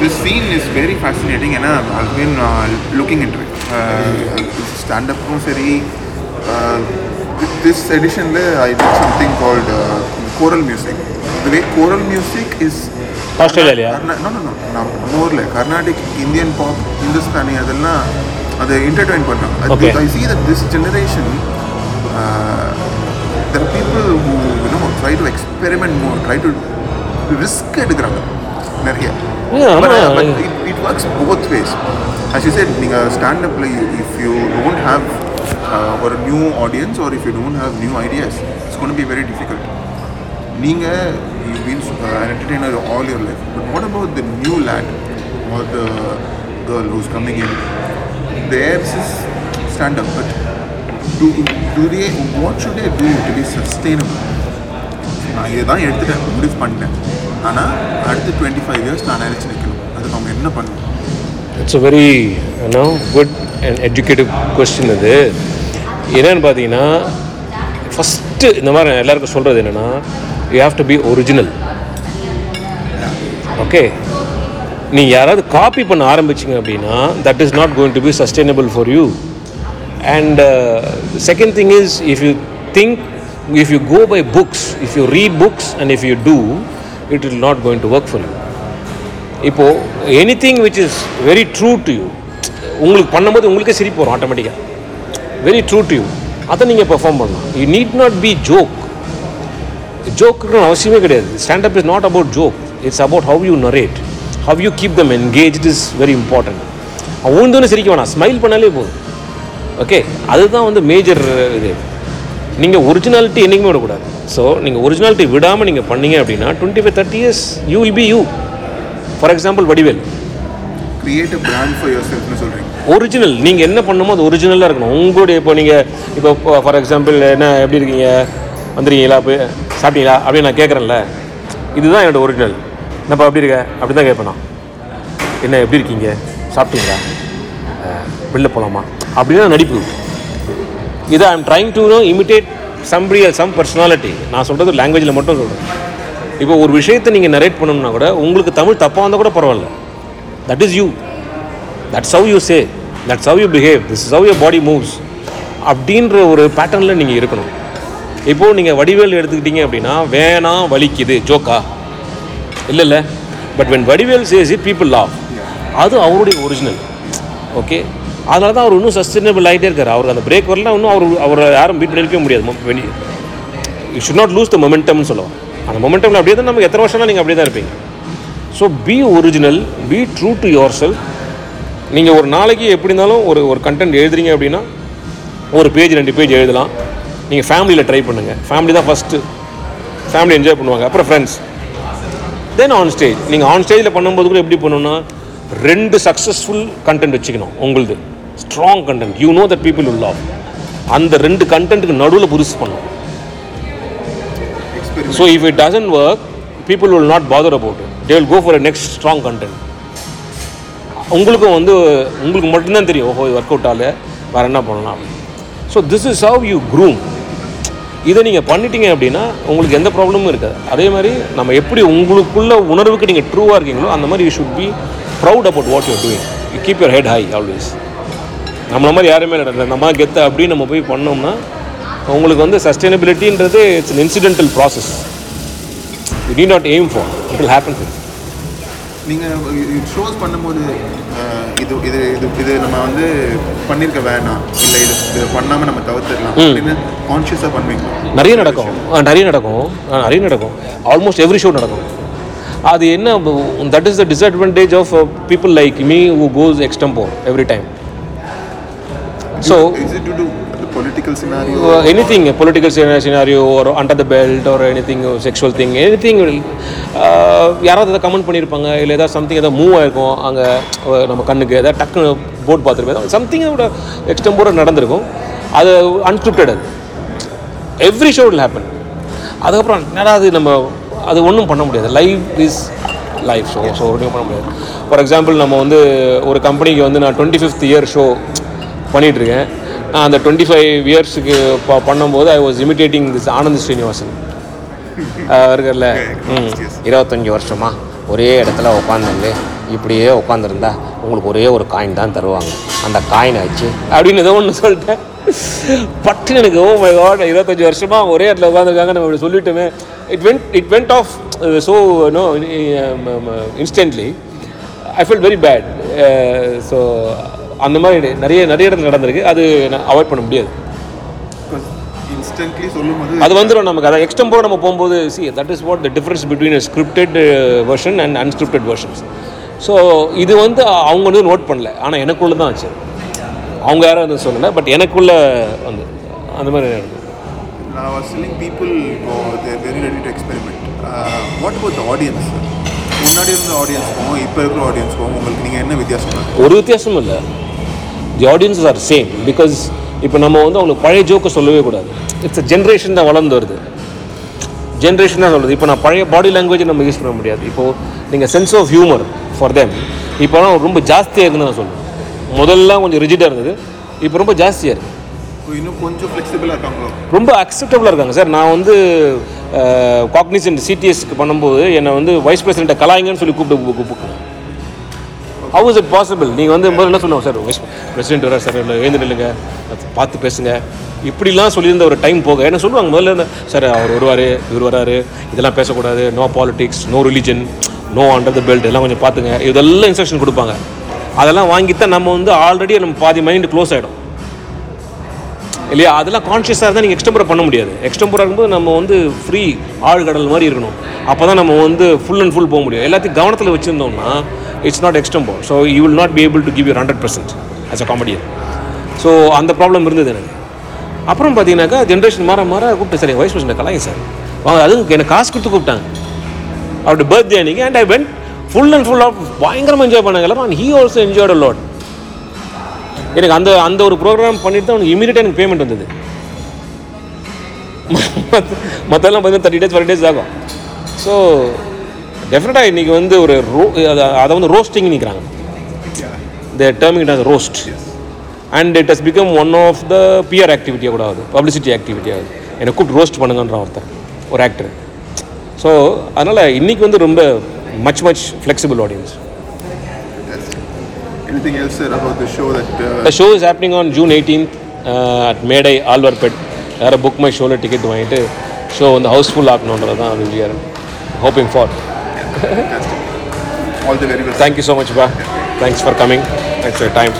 this scene is very fascinating and uh, I've been uh, looking into it. Uh, stand up சரி uh, edition I did something called uh, choral music. The way choral music is Australia no no no நம்ம ஊரில் Carnatic Indian pop Hindustani அதெல்லாம் அதை இன்டர்டைன் Okay. I see that this generation uh, there are people who you know try to experiment more try to risk எடுக்கிறாங்க நிறைய Yeah, but, uh, ஆமா. but it, it works both ways as you said நீங்கள் ஸ்டாண்டப்பில் if you don't have uh, ஒரு new audience or if you don't have new ideas it's going to be very difficult நீங்கள் you've been uh, an entertainer all your life but what about the new lad or the girl who's coming in theirs is stand up but do, do they what should they do to be sustainable நான் இதை தான் எடுத்துட்டேன் முடிவு பண்ணிட்டேன். ஆனால் அடுத்த twenty five years நான் நினச்சி நிற்கணும் அதுக்கு அவங்க என்ன பண்ணணும்? It's a very you know good and educative question இது என்னன்னு பார்த்தீங்கன்னா ஃபஸ்ட்டு இந்த மாதிரி நான் எல்லாருக்கும் சொல்கிறது என்னென்னா you have to be original okay நீங்கள் யாராவது காப்பி பண்ண ஆரம்பிச்சிங்க அப்படின்னா that is not going to be sustainable for you and second thing is if you think if you go by books if you read books and if you do it will not going to work for you. இப்போது anything which is very true to you உங்களுக்கு பண்ணும்போது உங்களுக்கே சிரிப்பு வரும் ஆட்டோமேட்டிக்காக very true to you அதை நீங்கள் perform பண்ணலாம். You need not be joke ஜோக்குன்னு அவசியமே கிடையாது. Standup is not about joke it's about how you narrate how you keep them engage is very important உழுந்தோன்னு சிரிக்க வேணாம். ஸ்மைல் பண்ணாலே போதும். ஓகே அதுதான் வந்து மேஜர் இது. நீங்கள் ஒரிஜினாலிட்டி என்றைக்குமே விடக்கூடாது. ஸோ நீங்கள் ஒரிஜினாலிட்டி விடாமல் நீங்கள் பண்ணீங்க அப்படின்னா twenty five thirty years you will be you for example Vadivel. Create a brand for your செல்ஃப்னு சொல்கிறீங்க ஒரிஜினல் நீங்கள் என்ன பண்ணணுமோ அது ஒரிஜினலாக இருக்கணும். உங்களுடைய இப்போ நீங்கள் இப்போ ஃபார் எக்ஸாம்பிள் என்ன எப்படி இருக்கீங்க? வந்துருக்கீங்களா? போய் சாப்பிட்டீங்களா? அப்படின்னு நான் கேட்குறேன்ல. இதுதான் என்னோட ஒரிஜினல் என்னப்பா எப்படி இருக்க? அப்படி தான் கேட்பேன். நான் என்ன எப்படி இருக்கீங்க? சாப்பிட்டீங்களா? வெளில போகலாமா அப்படின்னு நடிப்பு. இது I'm trying to no imitate somebody some personality நான் சொல்கிறது லாங்குவேஜில் மட்டும் சொல்கிறேன் இப்போ ஒரு விஷயத்தை நீங்கள் நரேட் பண்ணணும்னா கூட உங்களுக்கு தமிழ் தப்பாக வந்தால் கூட பரவாயில்ல. That is you that's how you say that's how you behave this is how you body moves அப்படின்ற ஒரு பேட்டர்னில் நீங்கள் இருக்கணும். இப்போது நீங்கள் வடிவேல் எடுத்துக்கிட்டீங்க அப்படின்னா வேணாம் வலிக்குது. ஜோக்கா இல்லை இல்லை. But when Vadivel says it people love அது அவருடைய ஒரிஜினல் ஓகே அதனால தான் அவர் இன்னும் சஸ்டைனபிள் ஆகிட்டே இருக்கார். அவருக்கு அந்த பிரேக் வரலாம் இன்னும் அவர் அவரை யாரும் பீட் பண்ணிருக்கவே முடியாது. You should not lose the மொமெண்டம்னு சொல்லுவோம் அந்த மொமெண்டமில் அப்படியே தான் நமக்கு எத்தனை வருஷம்னா நீங்கள் அப்படியே தான் இருப்பீங்க. So be original be true to yourself நீங்கள் ஒரு நாளைக்கு எப்படி இருந்தாலும் ஒரு ஒரு கண்டென்ட் எழுதுறீங்க அப்படின்னா ஒரு பேஜ் ரெண்டு பேஜ் எழுதலாம். நீங்கள் ஃபேமிலியில் ட்ரை பண்ணுங்கள் ஃபேமிலி தான் ஃபஸ்ட்டு ஃபேமிலி என்ஜாய் பண்ணுவாங்க. அப்புறம் ஃப்ரெண்ட்ஸ் தென் ஆன் ஸ்டேஜ் நீங்கள் ஆன் ஸ்டேஜில் பண்ணும்போது கூட எப்படி பண்ணணும்னா ரெண்டு சக்ஸஸ்ஃபுல் கண்டென்ட் வச்சுக்கணும். உங்களுது. Strong content you know that people love. அந்த ரெண்டு கண்டென்ட்டுக்கு நடுவில் புதுசு experiment so if it doesn't work people will not bother about it. They will go for a next strong content. உங்களுக்கும் வந்து உங்களுக்கு மட்டும்தான் தெரியும். ஓஹோ இது ஒர்க் அவுட் ஆகல வேறு என்ன பண்ணலாம்? So this is how you groom இதை நீங்கள் பண்ணிட்டீங்க அப்படின்னா உங்களுக்கு எந்த ப்ராப்ளமும் இருக்காது. அதே மாதிரி நம்ம எப்படி உங்களுக்குள்ள உணர்வுக்கு நீங்கள் ட்ரூவாக இருக்கீங்களோ அந்த மாதிரி you should be proud about what you're doing you keep your head high always நம்மள மாதிரி யாருமே நடக்கல. நம்ம கெத்த அப்படின்னு நம்ம போய் பண்ணோம்னா உங்களுக்கு வந்து சஸ்டைனபிலிட்டின்றது it's an incidental process you need not aim for it will happen நீங்கள் ஷோஸ் பண்ணும்போது இது இது இது இது நம்ம வந்து பண்ணியிருக்க வேணாம். இல்லை இது இது பண்ணாமல் நம்ம தவிர்த்துடலாம். அப்படின்னு கான்ஷியஸாக பண்ணுவீங்களா? நிறைய நடக்கும். நிறைய நடக்கும். நிறைய நடக்கும். ஆல்மோஸ்ட் எவ்ரி ஷோ நடக்கும். அது என்ன that is the disadvantage of people like me who goes extempore every time so is it to to political scenario anything a political scena- scenario or under the belt or anything uh, sexual thing anything uh, யாராவது அதை comment பண்ணியிருப்பாங்க இல்லை ஏதாவது something ஏதாவது move ஆயிருக்கும் அங்கே நம்ம கண்ணுக்கு ஏதாவது டக்குன்னு போர்ட் பார்த்துருப்போம் சம்திங் அதோட எக்ஸ்டம்போட நடந்திருக்கும். அது அன்ஸ்கிரிப்டட் அது. எவ்ரி ஷோ வில் ஹேப்பன் அதுக்கப்புறம் என்னடா அது நம்ம அது ஒன்றும் பண்ண முடியாது. Life is life show so ஒன்றும் பண்ண முடியாது. ஃபார் எக்ஸாம்பிள் நம்ம வந்து ஒரு கம்பெனிக்கு வந்து நான் டுவெண்ட்டி ஃபிஃப்த் இயர் ஷோ பண்ணிகிட்ருக்கேன் நான் அந்த டுவெண்ட்டி ஃபைவ் இயர்ஸுக்கு ப பண்ணும்போது I was imitating this Anand Srinivasan. Ah இருக்கார்ல? ம். இருபத்தஞ்சி வருஷமா ஒரே இடத்துல உட்காந்துருந்து இப்படியே உட்காந்துருந்தா உங்களுக்கு ஒரே ஒரு காயின் தான் தருவாங்க. அந்த காயினை வச்சு அப்படின்னு ஏதோ ஒன்று சொல்லிட்டேன். பட்டு எனக்கு ஓ மை காட் இருபத்தஞ்சி வருஷமாக ஒரே இடத்துல உட்காந்துருக்காங்க நம்ம இப்படி சொல்லிட்டோமே. It went it went off so no instantly I feel very bad so அந்த மாதிரி நிறைய நிறைய இடத்துல நடந்திருக்கு. அது நான் அவாய்ட் பண்ண முடியாது. அது வந்துடும் நமக்கு. அதை எக்ஸ்டம்போ நம்ம போகும்போது see that is what the difference between scripted version and unscripted versions so இது வந்து அவங்க வந்து நோட் பண்ணல. ஆனால் எனக்குள்ள தான் ஆச்சு. அவங்க யாரும் வந்து சொல்லலை பட் எனக்குள்ள வந்து அந்த மாதிரி. நான் வாஸ் telling people இப்போ very ready to experiment what about the audience முன்னாடி இருந்த ஆடியன்ஸ்க்கும் இப்போ இருக்கிற ஆடியன்ஸ்க்கும் உங்களுக்கு நீங்கள் என்ன வித்தியாசம்? ஒரு வித்தியாசமும் இல்லை. The audiences are same because இப்போ நம்ம வந்து அவங்களுக்கு பழைய ஜோக்கை சொல்லவே கூடாது. இட்ஸ் ஜென்ரேஷன் தான் வளர்ந்து வருது. ஜென்ரேஷன் தான் சொல்லுது. இப்போ நான் பழைய பாடி லாங்குவேஜை நம்ம யூஸ் பண்ண முடியாது. இப்போது நீங்கள் sense of humour for them இப்போலாம் ரொம்ப ஜாஸ்தியாக இருக்குன்னு நான் சொல்லுவேன் முதல்ல கொஞ்சம் ரிஜிடாக இருந்தது. இப்போ ரொம்ப ஜாஸ்தியாக இருக்குது இன்னும் கொஞ்சம் ஃப்ளெக்சிபிளாக இருக்காங்களோ? ரொம்ப அக்செப்டபுளாக இருக்காங்க சார் நான் வந்து காக்னிசன்ட் சிடிஎஸ்க்கு பண்ணும்போது என்னை வந்து வைஸ் பிரசிடெண்ட்டை கலாய்ங்கன்னு சொல்லி கூப்பிட்டு கூப்பிட்டு ஹவு இஸ் இட் பாசிபிள் நீங்கள் வந்து முதல்ல என்ன சொன்னோம் சார் வைஸ் பிரசிடென்ட் வர சார் எழுந்து நில்லுங்க. பார்த்து பேசுங்க. இப்படிலாம் சொல்லியிருந்த ஒரு டைம் போக என்ன சொல்லுவாங்க முதல்ல சார் அவர் வருவார் இவர் வராரு. இதெல்லாம் பேசக்கூடாது. No politics no religion no under the belt எல்லாம் கொஞ்சம் பார்த்துங்க. இதெல்லாம் இன்ஸ்ட்ரக்ஷன் கொடுப்பாங்க. அதெல்லாம் வாங்கித்தான் நம்ம வந்து ஆல்ரெடி நம்ம பாதி மைண்டு க்ளோஸ் ஆகிடும் இல்லையா? அதெல்லாம் கான்ஷியஸாக இருந்தால் நீங்கள் எக்ஸ்டம்பரை பண்ண முடியாது. எக்ஸ்டம்பராக இருக்கும்போது நம்ம வந்து ஃப்ரீ ஆழ்கடல் மாதிரி இருக்கணும். அப்போ தான் நம்ம வந்து ஃபுல் அண்ட் ஃபுல் போக முடியும். எல்லாத்தையும் கவனத்தில் வச்சுருந்தோம்னா it's not extempore so you will not be able to give you hundred percent as a comedian so அந்த ப்ராப்ளம் இருந்தது எனக்கு. அப்புறம் பார்த்தீங்கன்னாக்கா ஜென்ரேஷன் மாற மாற கூப்பிட்டு சார் வைஸ் பிரசிடண்ட் கலாய் சார். வாங்க அதுவும் எனக்கு காசு கொடுத்து கூப்பிட்டாங்க. அவருடைய பர்த்டே அன்னைக்கு and I went full and full off பயங்கரமாக என்ஜாய் பண்ணாங்க. எல்லாரும் ஹீ ஆல்சோ என்ஜாய்ட் லாட் எனக்கு அந்த அந்த ஒரு ப்ரோக்ராம் பண்ணிட்டு தான் அவனுக்கு இமீடியட்டாக எனக்கு பேமெண்ட் வந்தது. மற்றெல்லாம் பார்த்தீங்கன்னா தேர்ட்டி டேஸ் டுவெண்ட்டி டேஸ் ஆகும். ஸோ டெஃபினட்டாக இன்றைக்கி வந்து ஒரு ரோ அதை அதை வந்து ரோஸ்டிங் நிற்கிறாங்க the terming it as roast and it has become one of the peer ஆக்டிவிட்டியாக கூட ஆகுது. பப்ளிசிட்டி ஆக்டிவிட்டி ஆகுது. என்னை கூப்பிட்டு ரோஸ்ட் பண்ணுங்கன்ற ஒருத்தர் ஒரு ஆக்டர் ஸோ அதனால் இன்றைக்கி வந்து ரொம்ப much much flexible audience Anything else, sir, about the show that uh, The show is happening on June 18th uh, at மேடை ஆல்வர்பெட் யாரும் புக் மை ஷோவில் டிக்கெட் வாங்கிட்டு ஷோ வந்து ஹவுஸ்ஃபுல் ஆக்கணுன்றது தான் we are hoping for all the very best? Thank you so much பா thanks for coming thanks for time